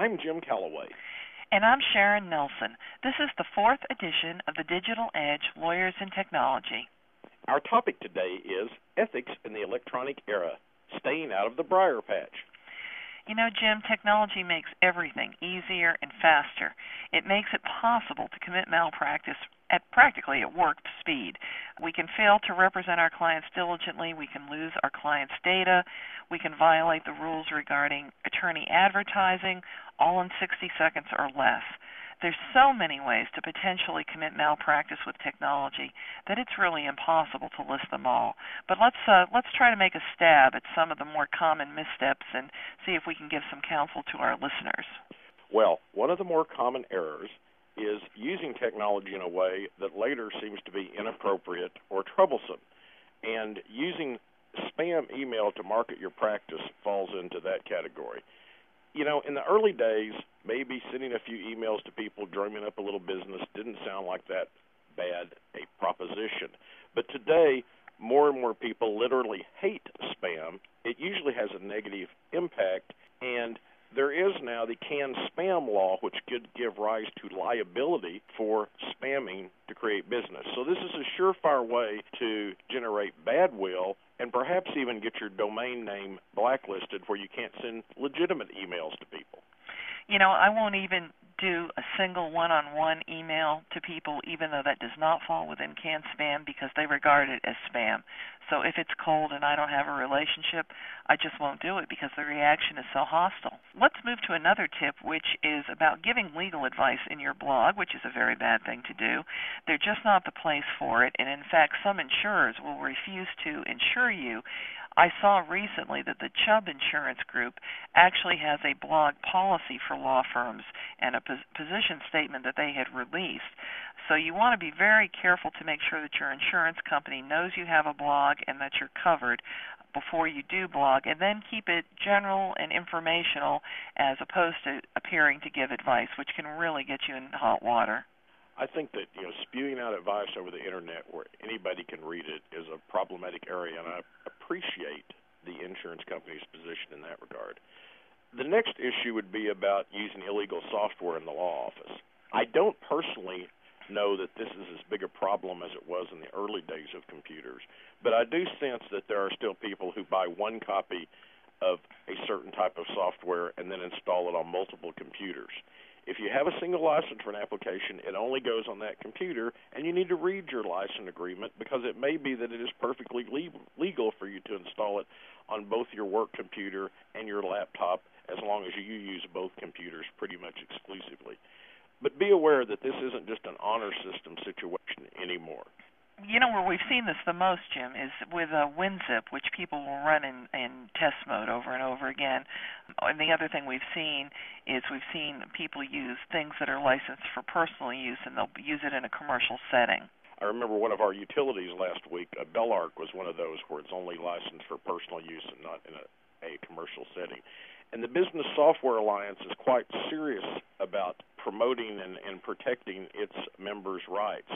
I'm Jim Calloway. And I'm Sharon Nelson. This is the fourth edition of the Digital Edge Lawyers in Technology. Our topic today is ethics in the electronic era, staying out of the briar patch. You know, Jim, technology makes everything easier and faster. It makes it possible to commit malpractice at practically at warp speed. We can fail to represent our clients diligently, we can lose our clients' data, we can violate the rules regarding attorney advertising, all in 60 seconds or less. There's so many ways to potentially commit malpractice with technology that it's really impossible to list them all. But let's uh, let's try to make a stab at some of the more common missteps and see if we can give some counsel to our listeners. Well, one of the more common errors is using technology in a way that later seems to be inappropriate or troublesome. And using spam email to market your practice falls into that category. You know, in the early days, maybe sending a few emails to people, drumming up a little business didn't sound like that bad a proposition. But today, more and more people literally hate spam. It usually has a negative impact, and there is now the CAN spam law, which could give rise to liability for spamming to create business. So, this is a surefire way to generate bad will and perhaps even get your domain name blacklisted where you can't send legitimate emails to people. You know, I won't even do a single one-on-one email to people, even though that does not fall within CAN spam, because they regard it as spam. So if it's cold and I don't have a relationship, I just won't do it because the reaction is so hostile. Let's move to another tip, which is about giving legal advice in your blog, which is a very bad thing to do. They're just not the place for it, and in fact, some insurers will refuse to insure you I saw recently that the Chubb Insurance Group actually has a blog policy for law firms and a position statement that they had released. So you want to be very careful to make sure that your insurance company knows you have a blog and that you're covered before you do blog, and then keep it general and informational as opposed to appearing to give advice, which can really get you in hot water. I think that you know spewing out advice over the internet where anybody can read it is a problematic area, and I appreciate the insurance company's position in that regard. The next issue would be about using illegal software in the law office. I don't personally know that this is as big a problem as it was in the early days of computers, but I do sense that there are still people who buy one copy of a certain type of software and then install it on multiple computers. If you have a single license for an application, it only goes on that computer, and you need to read your license agreement because it may be that it is perfectly legal for you to install it on both your work computer and your laptop as long as you use both computers pretty much exclusively. But be aware that this isn't just an honor system situation anymore you know where we've seen this the most, Jim, is with uh, WinZip, which people will run in, in test mode over and over again. And the other thing we've seen is we've seen people use things that are licensed for personal use, and they'll use it in a commercial setting. I remember one of our utilities last week, uh, Belarc was one of those where it's only licensed for personal use and not in a, a commercial setting. And the Business Software Alliance is quite serious about promoting and, and protecting its members' rights.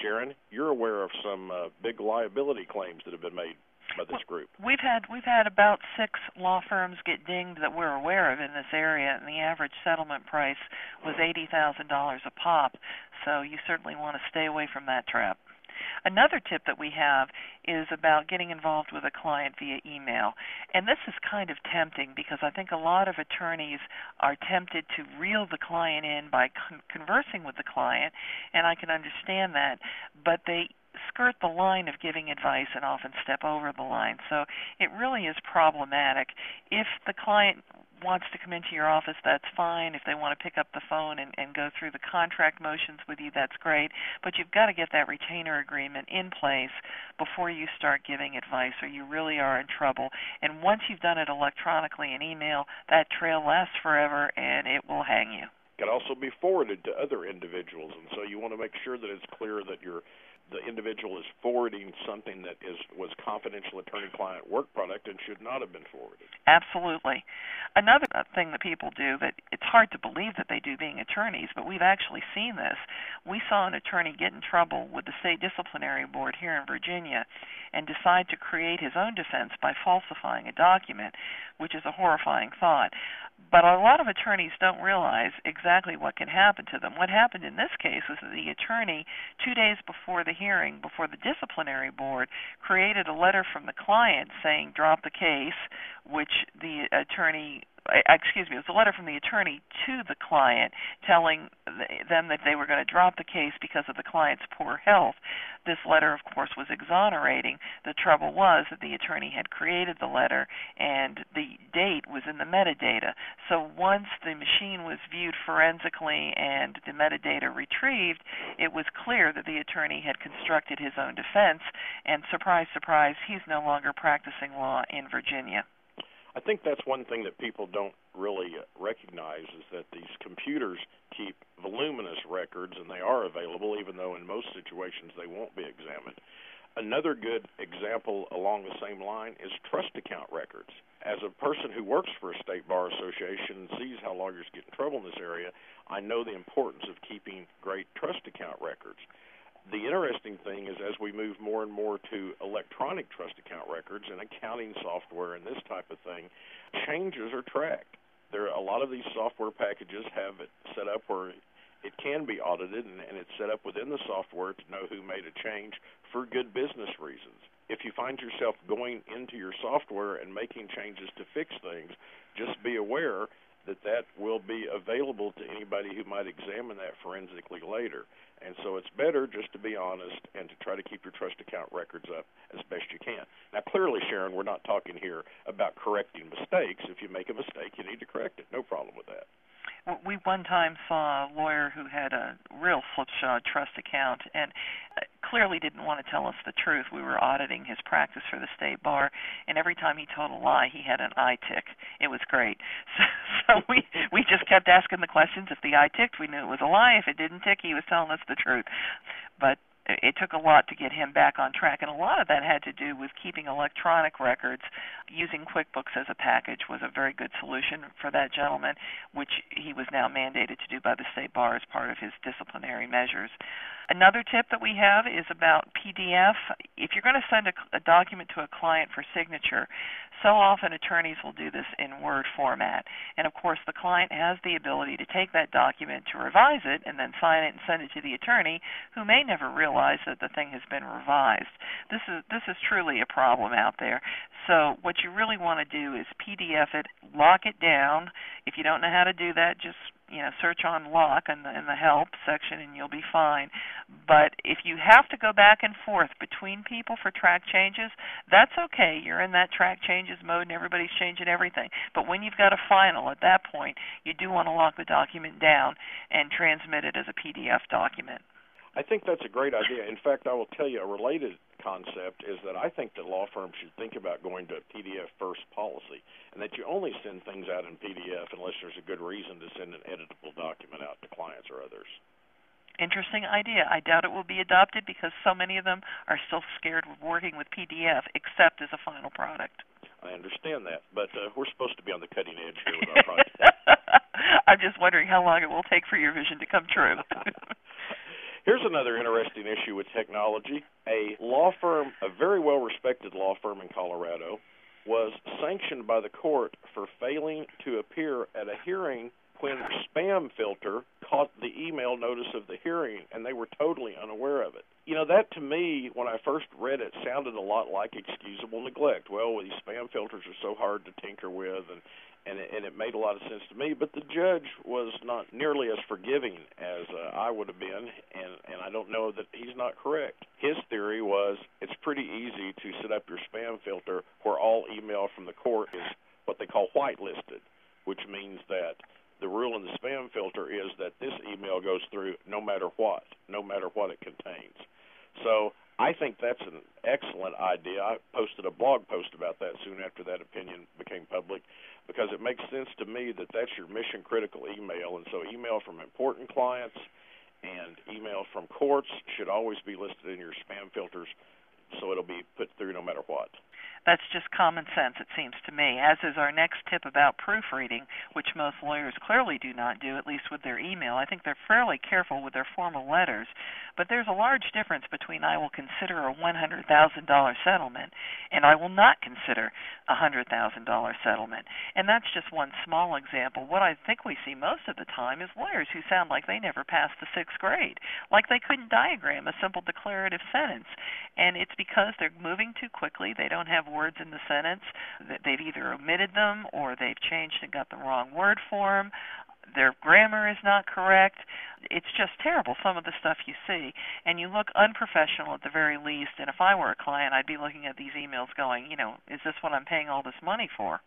Sharon, you're aware of some uh, big liability claims that have been made by this group. We've had we've had about six law firms get dinged that we're aware of in this area, and the average settlement price was eighty thousand dollars a pop. So you certainly want to stay away from that trap. Another tip that we have is about getting involved with a client via email. And this is kind of tempting because I think a lot of attorneys are tempted to reel the client in by con- conversing with the client, and I can understand that, but they skirt the line of giving advice and often step over the line. So it really is problematic. If the client wants to come into your office, that's fine. If they want to pick up the phone and, and go through the contract motions with you, that's great. But you've got to get that retainer agreement in place before you start giving advice, or you really are in trouble. And once you've done it electronically in email, that trail lasts forever and it will hang you. It can also be forwarded to other individuals, and so you want to make sure that it's clear that you're the individual is forwarding something that is was confidential attorney-client work product and should not have been forwarded. Absolutely. Another thing that people do that it's hard to believe that they do being attorneys, but we've actually seen this. We saw an attorney get in trouble with the state disciplinary board here in Virginia and decide to create his own defense by falsifying a document, which is a horrifying thought. But a lot of attorneys don't realize exactly what can happen to them. What happened in this case was that the attorney, two days before the hearing, before the disciplinary board, created a letter from the client saying, drop the case, which the attorney Uh, excuse me, it was a letter from the attorney to the client telling them that they were going to drop the case because of the client's poor health. This letter, of course, was exonerating. The trouble was that the attorney had created the letter and the date was in the metadata. So once the machine was viewed forensically and the metadata retrieved, it was clear that the attorney had constructed his own defense, and surprise, surprise, he's no longer practicing law in Virginia. I think that's one thing that people don't really uh, recognize is that these computers keep voluminous records and they are available even though in most situations they won't be examined. Another good example along the same line is trust account records. As a person who works for a state bar association and sees how lawyers get in trouble in this area, I know the importance of keeping great trust account records the interesting thing is as we move more and more to electronic trust account records and accounting software and this type of thing, changes are tracked. There are a lot of these software packages have it set up where it can be audited and, and it's set up within the software to know who made a change for good business reasons. If you find yourself going into your software and making changes to fix things, just be aware that that will be available to anybody who might examine that forensically later. And so it's better just to be honest and to try to keep your trust account records up as best you can. Now, clearly, Sharon, we're not talking here about correcting mistakes. If you make a mistake, you need to correct it. No problem with that we one time saw a lawyer who had a real flipshod trust account and uh, clearly didn't want to tell us the truth. We were auditing his practice for the state bar, and every time he told a lie, he had an eye tick. It was great. So, so we we just kept asking the questions. If the eye ticked, we knew it was a lie. If it didn't tick, he was telling us the truth. But it took a lot to get him back on track, and a lot of that had to do with keeping electronic records. Using QuickBooks as a package was a very good solution for that gentleman, which he was now mandated to do by the state bar as part of his disciplinary measures. Another tip that we have is about PDF. If you're going to send a, a document to a client for signature, so often attorneys will do this in Word format. And of course, the client has the ability to take that document to revise it and then sign it and send it to the attorney who may never realize that the thing has been revised. This is this is truly a problem out there. So what you really want to do is PDF it, lock it down. If you don't know how to do that, just you know search on lock in the in the help section and you'll be fine but if you have to go back and forth between people for track changes that's okay you're in that track changes mode and everybody's changing everything but when you've got a final at that point you do want to lock the document down and transmit it as a pdf document I think that's a great idea. In fact, I will tell you a related concept is that I think that law firms should think about going to a PDF first policy and that you only send things out in PDF unless there's a good reason to send an editable document out to clients or others. Interesting idea. I doubt it will be adopted because so many of them are still scared of working with PDF except as a final product. I understand that, but uh, we're supposed to be on the cutting edge here with our project. I'm just wondering how long it will take for your vision to come true. Here's another interesting issue with technology. A law firm, a very well respected law firm in Colorado, was sanctioned by the court for failing to appear at a hearing when spam filter caught the email notice of the hearing and they were totally unaware of it. You know, that to me, when I first read it, sounded a lot like excusable neglect. Well, these spam filters are so hard to tinker with and and it, and it made a lot of sense to me. But the judge was not nearly as forgiving as uh, I would have been, and and I don't know that he's not correct. His theory was it's pretty easy to set up your spam filter where all email from the court is what they call whitelisted, which means that the rule in the spam filter is that this email goes through no matter what, no matter what it contains. So I think that's an excellent idea. I posted a blog post about that soon after that opinion became public because it makes sense to me that that's your mission critical email and so email from important clients and email from courts should always be listed in your spam filters so it'll be put through no matter what. That's just common sense, it seems to me, as is our next tip about proofreading, which most lawyers clearly do not do, at least with their email. I think they're fairly careful with their formal letters, but there's a large difference between I will consider a $100,000 settlement and I will not consider a $100,000 settlement. And that's just one small example. What I think we see most of the time is lawyers who sound like they never passed the sixth grade, like they couldn't diagram a simple declarative sentence. And it's because they're moving too quickly, they don't have words in the sentence. They've either omitted them or they've changed and got the wrong word form. Their grammar is not correct. It's just terrible, some of the stuff you see. And you look unprofessional at the very least. And if I were a client, I'd be looking at these emails going, you know, is this what I'm paying all this money for?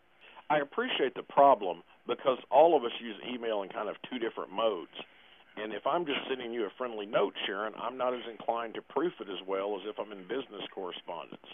I appreciate the problem because all of us use email in kind of two different modes. And if I'm just sending you a friendly note, Sharon, I'm not as inclined to proof it as well as if I'm in business correspondence.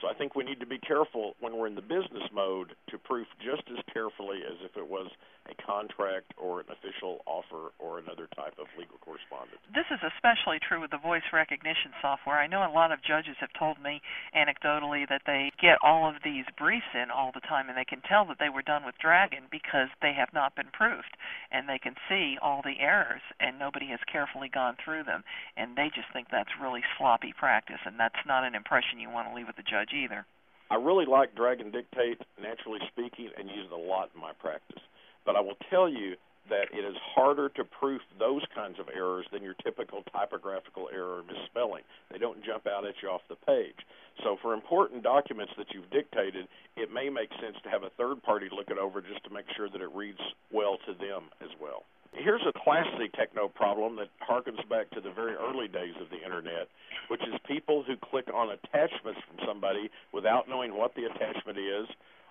So I think we need to be careful when we're in the business mode to proof just as carefully as if it was a contract or an official offer or another type of legal correspondence. This is especially true with the voice recognition software. I know a lot of judges have told me anecdotally that they get all of these briefs in all the time and they can tell that they were done with Dragon because they have not been proofed and they can see all the errors and nobody has carefully gone through them and they just think that's really sloppy practice and that's not an impression you want to leave with the judge either. I really like Dragon Dictate, naturally speaking, and use it a lot in my practice. But I will tell you that it is harder to proof those kinds of errors than your typical typographical error or misspelling. They don't jump out at you off the page. So for important documents that you've dictated, it may make sense to have a third party look it over just to make sure that it reads well to them as well. Here's a classic techno problem that harkens back to the very early days of the internet, which is people who click on attachments from somebody without knowing what the attachment is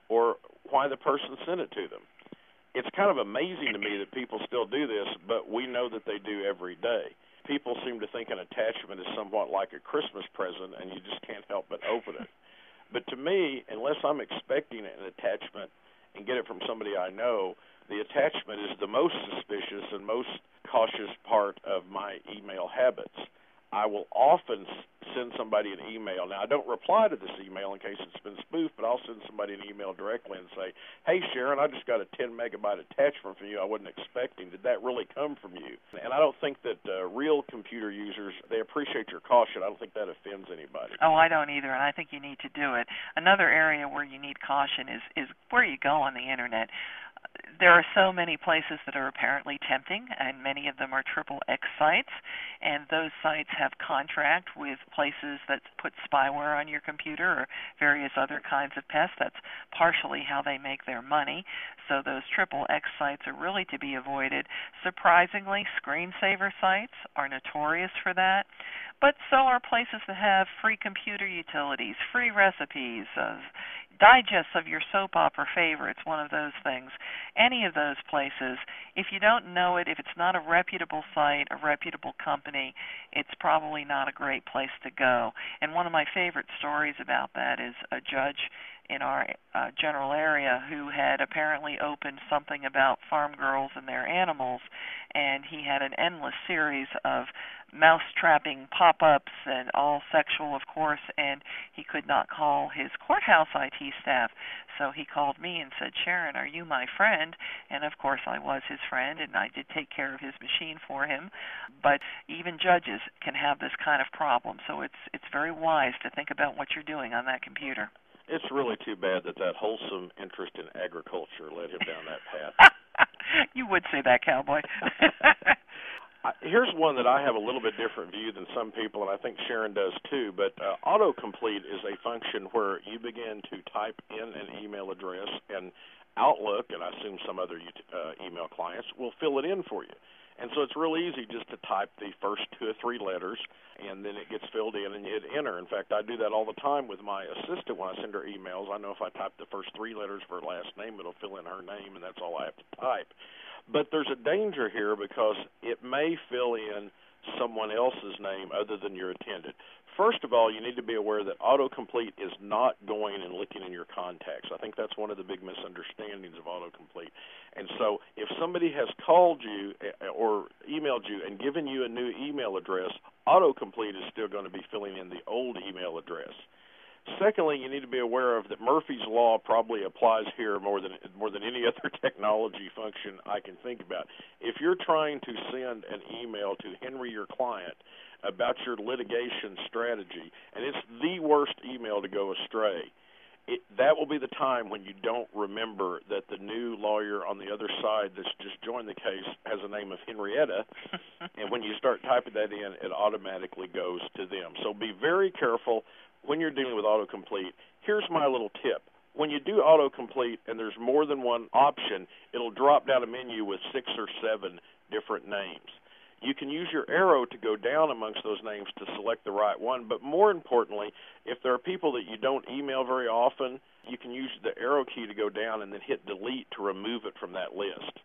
or why the person sent it to them it's kind of amazing to me that people still do this, but we know that they do every day. People seem to think an attachment is somewhat like a Christmas present, and you just can't help but open it. But to me, unless I'm expecting an attachment and get it from somebody I know, the attachment is the most suspicious and most cautious part of my email habits. I will often send somebody an email. Now, I don't reply to this email in case it's been spoofed, but I'll send somebody an email directly and say, "Hey, Sharon, I just got a 10 megabyte attachment from you. I wasn't expecting. Did that really come from you?" And I don't think that uh, real computer users they appreciate your caution. I don't think that offends anybody. Oh, I don't either, and I think you need to do it. Another area where you need caution is is where you go on the internet there are so many places that are apparently tempting, and many of them are triple X sites. And those sites have contract with places that put spyware on your computer or various other kinds of pests. That's partially how they make their money. So those triple X sites are really to be avoided. Surprisingly, screensaver sites are notorious for that. But so are places that have free computer utilities, free recipes, uh, digests of your soap opera favorites, one of those things. Any of those places, if you don't know it, if it's not a reputable site, a reputable company, it's probably not a great place to go. And one of my favorite stories about that is a judge in our uh, general area who had apparently opened something about farm girls and their animals, and he had an endless series of mouse trapping pop ups and all sexual, of course, and he could not call his courthouse IT staff. So he called me and said, Sharon, are you my friend? And of course, I was his friend, and I did take care of his machine for him. But even judges can have this kind of problem, so it's it's very wise to think about what you're doing on that computer. It's really too bad that that wholesome interest in agriculture led him down that path. you would say that, cowboy. Here's one that I have a little bit different view than some people, and I think Sharon does too. But uh, autocomplete is a function where you begin to type in an email address, and Outlook, and I assume some other uh, email clients, will fill it in for you. And so it's real easy just to type the first two or three letters, and then it gets filled in, and you hit enter. In fact, I do that all the time with my assistant when I send her emails. I know if I type the first three letters of her last name, it'll fill in her name, and that's all I have to type. But there's a danger here because it may fill in someone else's name other than your intended. First of all, you need to be aware that autocomplete is not going and looking in your contacts. I think that's one of the big misunderstandings of autocomplete. And so, if somebody has called you eh, or emailed you and given you a new email address, autocomplete is still going to be filling in the old email address. Secondly, you need to be aware of that Murphy's law probably applies here more than more than any other technology function I can think about. If you're trying to send an email to Henry, your client, about your litigation strategy, and it's the worst email to go astray. It, that will be the time when you don't remember that the new lawyer on the other side that's just joined the case has a name of Henrietta, and when you start typing that in, it automatically goes to them. So be very careful when you're dealing with autocomplete. Here's my little tip. When you do autocomplete and there's more than one option, it'll drop down a menu with six or seven different names. You can use your arrow to go down amongst those names to select the right one, but more importantly, if there are people that you don't email very often, you can use the arrow key to go down and then hit delete to remove it from that list.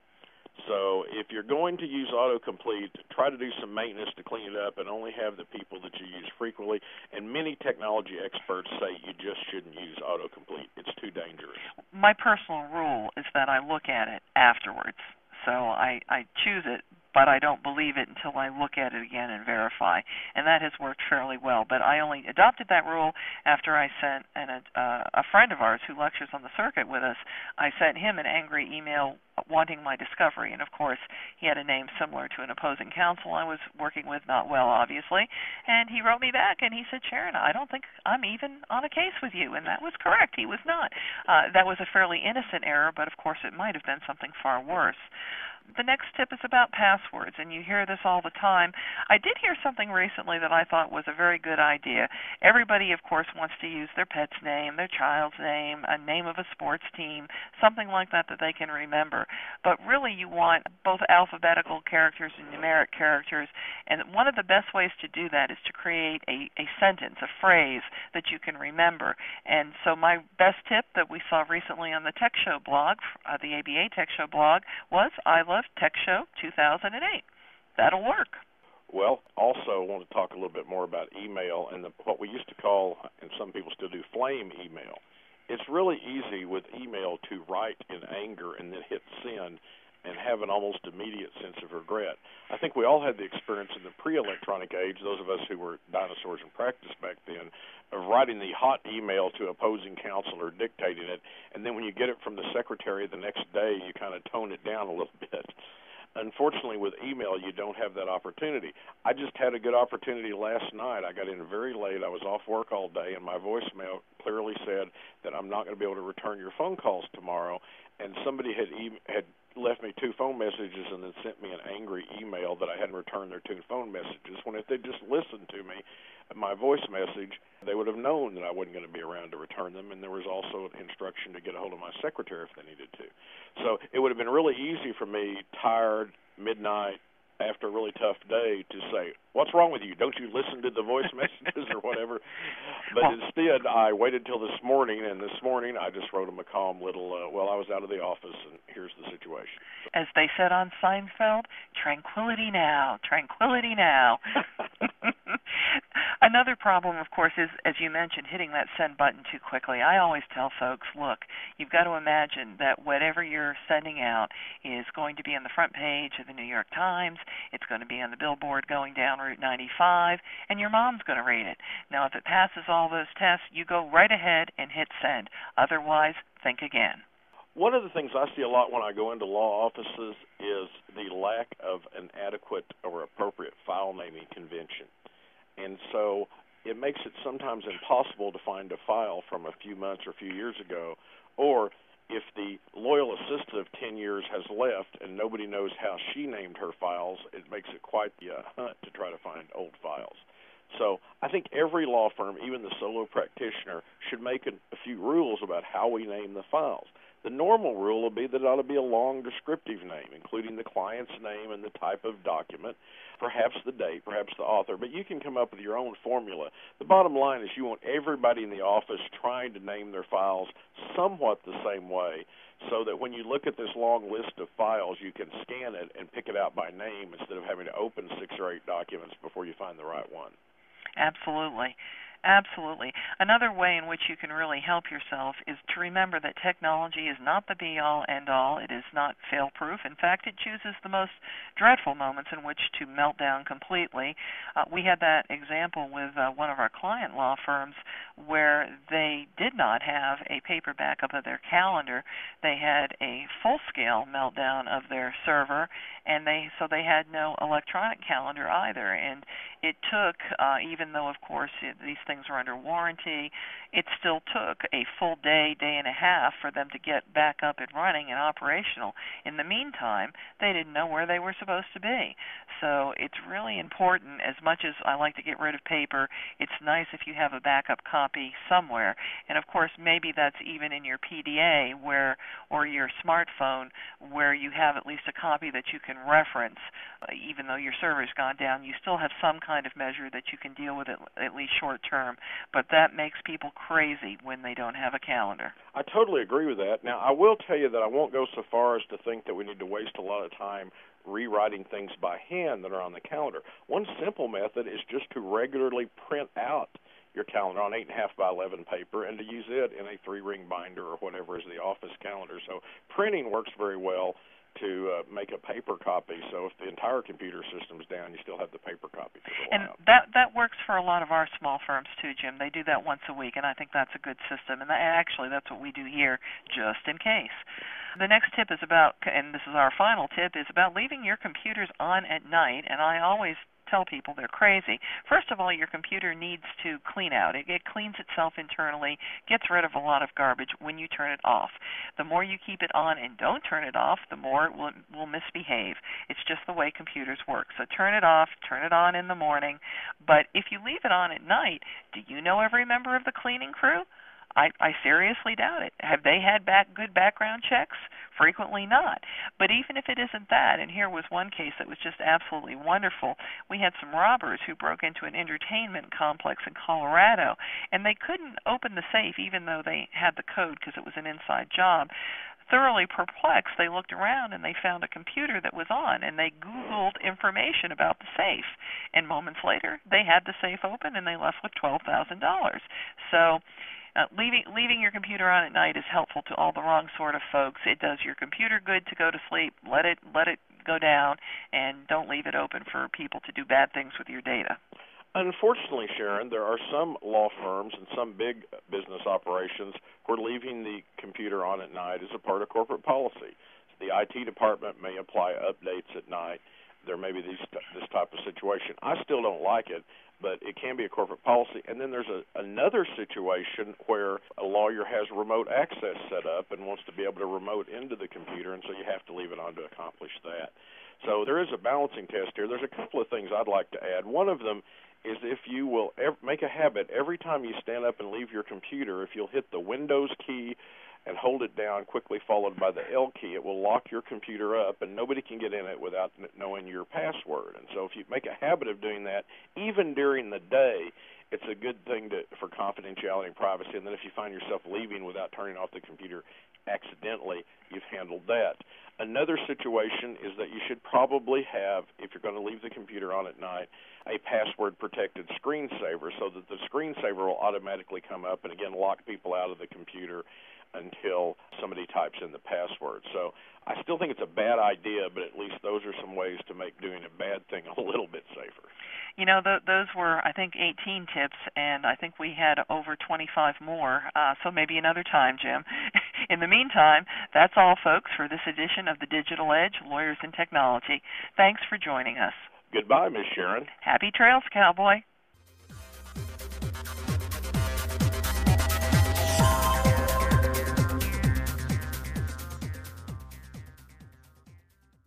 So if you're going to use autocomplete, try to do some maintenance to clean it up and only have the people that you use frequently. And many technology experts say you just shouldn't use autocomplete. It's too dangerous. My personal rule is that I look at it afterwards. So I, I choose it but I don't believe it until I look at it again and verify. And that has worked fairly well. But I only adopted that rule after I sent an, uh, a friend of ours who lectures on the circuit with us. I sent him an angry email wanting my discovery, and of course he had a name similar to an opposing counsel I was working with, not well obviously. And he wrote me back and he said, Sharon, I don't think I'm even on a case with you, and that was correct. He was not. Uh, that was a fairly innocent error, but of course it might have been something far worse the next tip is about passwords, and you hear this all the time. I did hear something recently that I thought was a very good idea. Everybody, of course, wants to use their pet's name, their child's name, a name of a sports team, something like that that they can remember. But really, you want both alphabetical characters and numeric characters, and one of the best ways to do that is to create a, a sentence, a phrase that you can remember. And so, my best tip that we saw recently on the Tech Show blog, uh, the ABA Tech Show blog, was I love Tech Show 2008. That'll work. Well, also want to talk a little bit more about email and the, what we used to call, and some people still do, flame email. It's really easy with email to write in anger and then hit send and have an almost immediate sense of regret. I think we all had the experience in the pre-electronic age, those of us who were dinosaurs in practice back then, of writing the hot email to opposing counsel or dictating it, and then when you get it from the secretary the next day, you kind of tone it down a little bit. Unfortunately, with email, you don't have that opportunity. I just had a good opportunity last night. I got in very late. I was off work all day, and my voicemail clearly said that I'm not going to be able to return your phone calls tomorrow. And somebody had e- had left me two phone messages and then sent me an angry email that I hadn't returned their two phone messages. When if they just listened to me, my voice message, they would have known that I wasn't going to be around to return them. And there was also an instruction to get a hold of my secretary if they needed to. So it would have been really easy for me, tired, midnight, after a really tough day to say, "What's wrong with you? Don't you listen to the voice messages or whatever?" But instead, I waited till this morning, and this morning I just wrote him a calm little, uh, "Well, I was out of the office, and here's the situation." As they said on Seinfeld, "Tranquility now, tranquility now." Another problem, of course, is, as you mentioned, hitting that send button too quickly. I always tell folks, look, you've got to imagine that whatever you're sending out is going to be on the front page of the New York Times, it's going to be on the billboard going down Route 95, and your mom's going to read it. Now, if it passes all those tests, you go right ahead and hit send. Otherwise, think again. One of the things I see a lot when I go into law offices is the lack of an adequate or appropriate file naming convention. And so it makes it sometimes impossible to find a file from a few months or a few years ago, or if the loyal assistant of 10 years has left and nobody knows how she named her files, it makes it quite the uh, hunt to try to find old files. So I think every law firm, even the solo practitioner, should make a, a few rules about how we name the files. The normal rule will be that it ought to be a long descriptive name, including the client's name and the type of document, perhaps the date, perhaps the author, but you can come up with your own formula. The bottom line is you want everybody in the office trying to name their files somewhat the same way so that when you look at this long list of files, you can scan it and pick it out by name instead of having to open six or eight documents before you find the right one. Absolutely. Absolutely. Another way in which you can really help yourself is to remember that technology is not the be all end all. It is not fail proof. In fact, it chooses the most dreadful moments in which to melt down completely. Uh, we had that example with uh, one of our client law firms where they did not have a paper backup of their calendar. They had a full scale meltdown of their server and they so they had no electronic calendar either. And it took uh, even though of course it, these things were under warranty it still took a full day day and a half for them to get back up and running and operational. In the meantime they didn't know where they were supposed to be. So it's really important as much as I like to get rid of paper it's nice if you have a backup copy somewhere and of course maybe that's even in your PDA where or your smartphone where you have at least a copy that you can reference. Uh, even though your server's gone down, you still have some kind of measure that you can deal with it at least short term. But that makes people crazy when they don't have a calendar. I totally agree with that. Now, I will tell you that I won't go so far as to think that we need to waste a lot of time rewriting things by hand that are on the calendar. One simple method is just to regularly print out your calendar on eight and a half by eleven paper and to use it in a three ring binder or whatever is the office calendar. So printing works very well to uh, make a paper copy. So if the entire computer system's down, you still have the paper copy. and that that works for a lot of our small firms too, Jim. They do that once a week, and I think that's a good system. And that, actually, that's what we do here, just in case. The next tip is about, and this is our final tip, is about leaving your computers on at night. And I always tell people they're crazy. First of all, your computer needs to clean out. It, it cleans itself internally, gets rid of a lot of garbage when you turn it off. The more you keep it on and don't turn it off, the more it will, will misbehave. It's just the way computers work. So turn it off, turn it on in the morning. But if you leave it on at night, do you know every member of the cleaning crew? I, I seriously doubt it. Have they had back good background checks? Frequently not. But even if it isn't that, and here was one case that was just absolutely wonderful. We had some robbers who broke into an entertainment complex in Colorado, and they couldn't open the safe even though they had the code because it was an inside job thoroughly perplexed, they looked around and they found a computer that was on and they Googled information about the safe. And moments later, they had the safe open and they left with $12,000. So uh, leaving leaving your computer on at night is helpful to all the wrong sort of folks. It does your computer good to go to sleep. Let it let it go down, and don't leave it open for people to do bad things with your data. Unfortunately, Sharon, there are some law firms and some big business operations where leaving the computer on at night is a part of corporate policy. The IT department may apply updates at night. There may be these, this type of situation. I still don't like it but it can be a corporate policy. And then there's a, another situation where a lawyer has remote access set up and wants to be able to remote into the computer, and so you have to leave it on to accomplish that. So there is a balancing test here. There's a couple of things I'd like to add. One of them is if you will ev- make a habit every time you stand up and leave your computer, if you'll hit the Windows key and hold it down, quickly followed by the L key, it will lock your computer up, and nobody can get in it without knowing your password. And so, if you make a habit of doing that, even during the day, it's a good thing to, for confidentiality and privacy. And then, if you find yourself leaving without turning off the computer accidentally, you've handled that. Another situation is that you should probably have, if you're going to leave the computer on at night, a password protected screensaver so that the screensaver will automatically come up and again lock people out of the computer until somebody types in the password. So I still think it's a bad idea, but at least those are some ways to make doing a bad thing a little bit safer. You know, th- those were I think 18 tips, and I think we had over 25 more. Uh, so maybe another time, Jim. In the meantime, that's all, folks, for this edition of the Digital Edge Lawyers and Technology. Thanks for joining us. Goodbye, Miss Sharon. Happy trails, cowboy.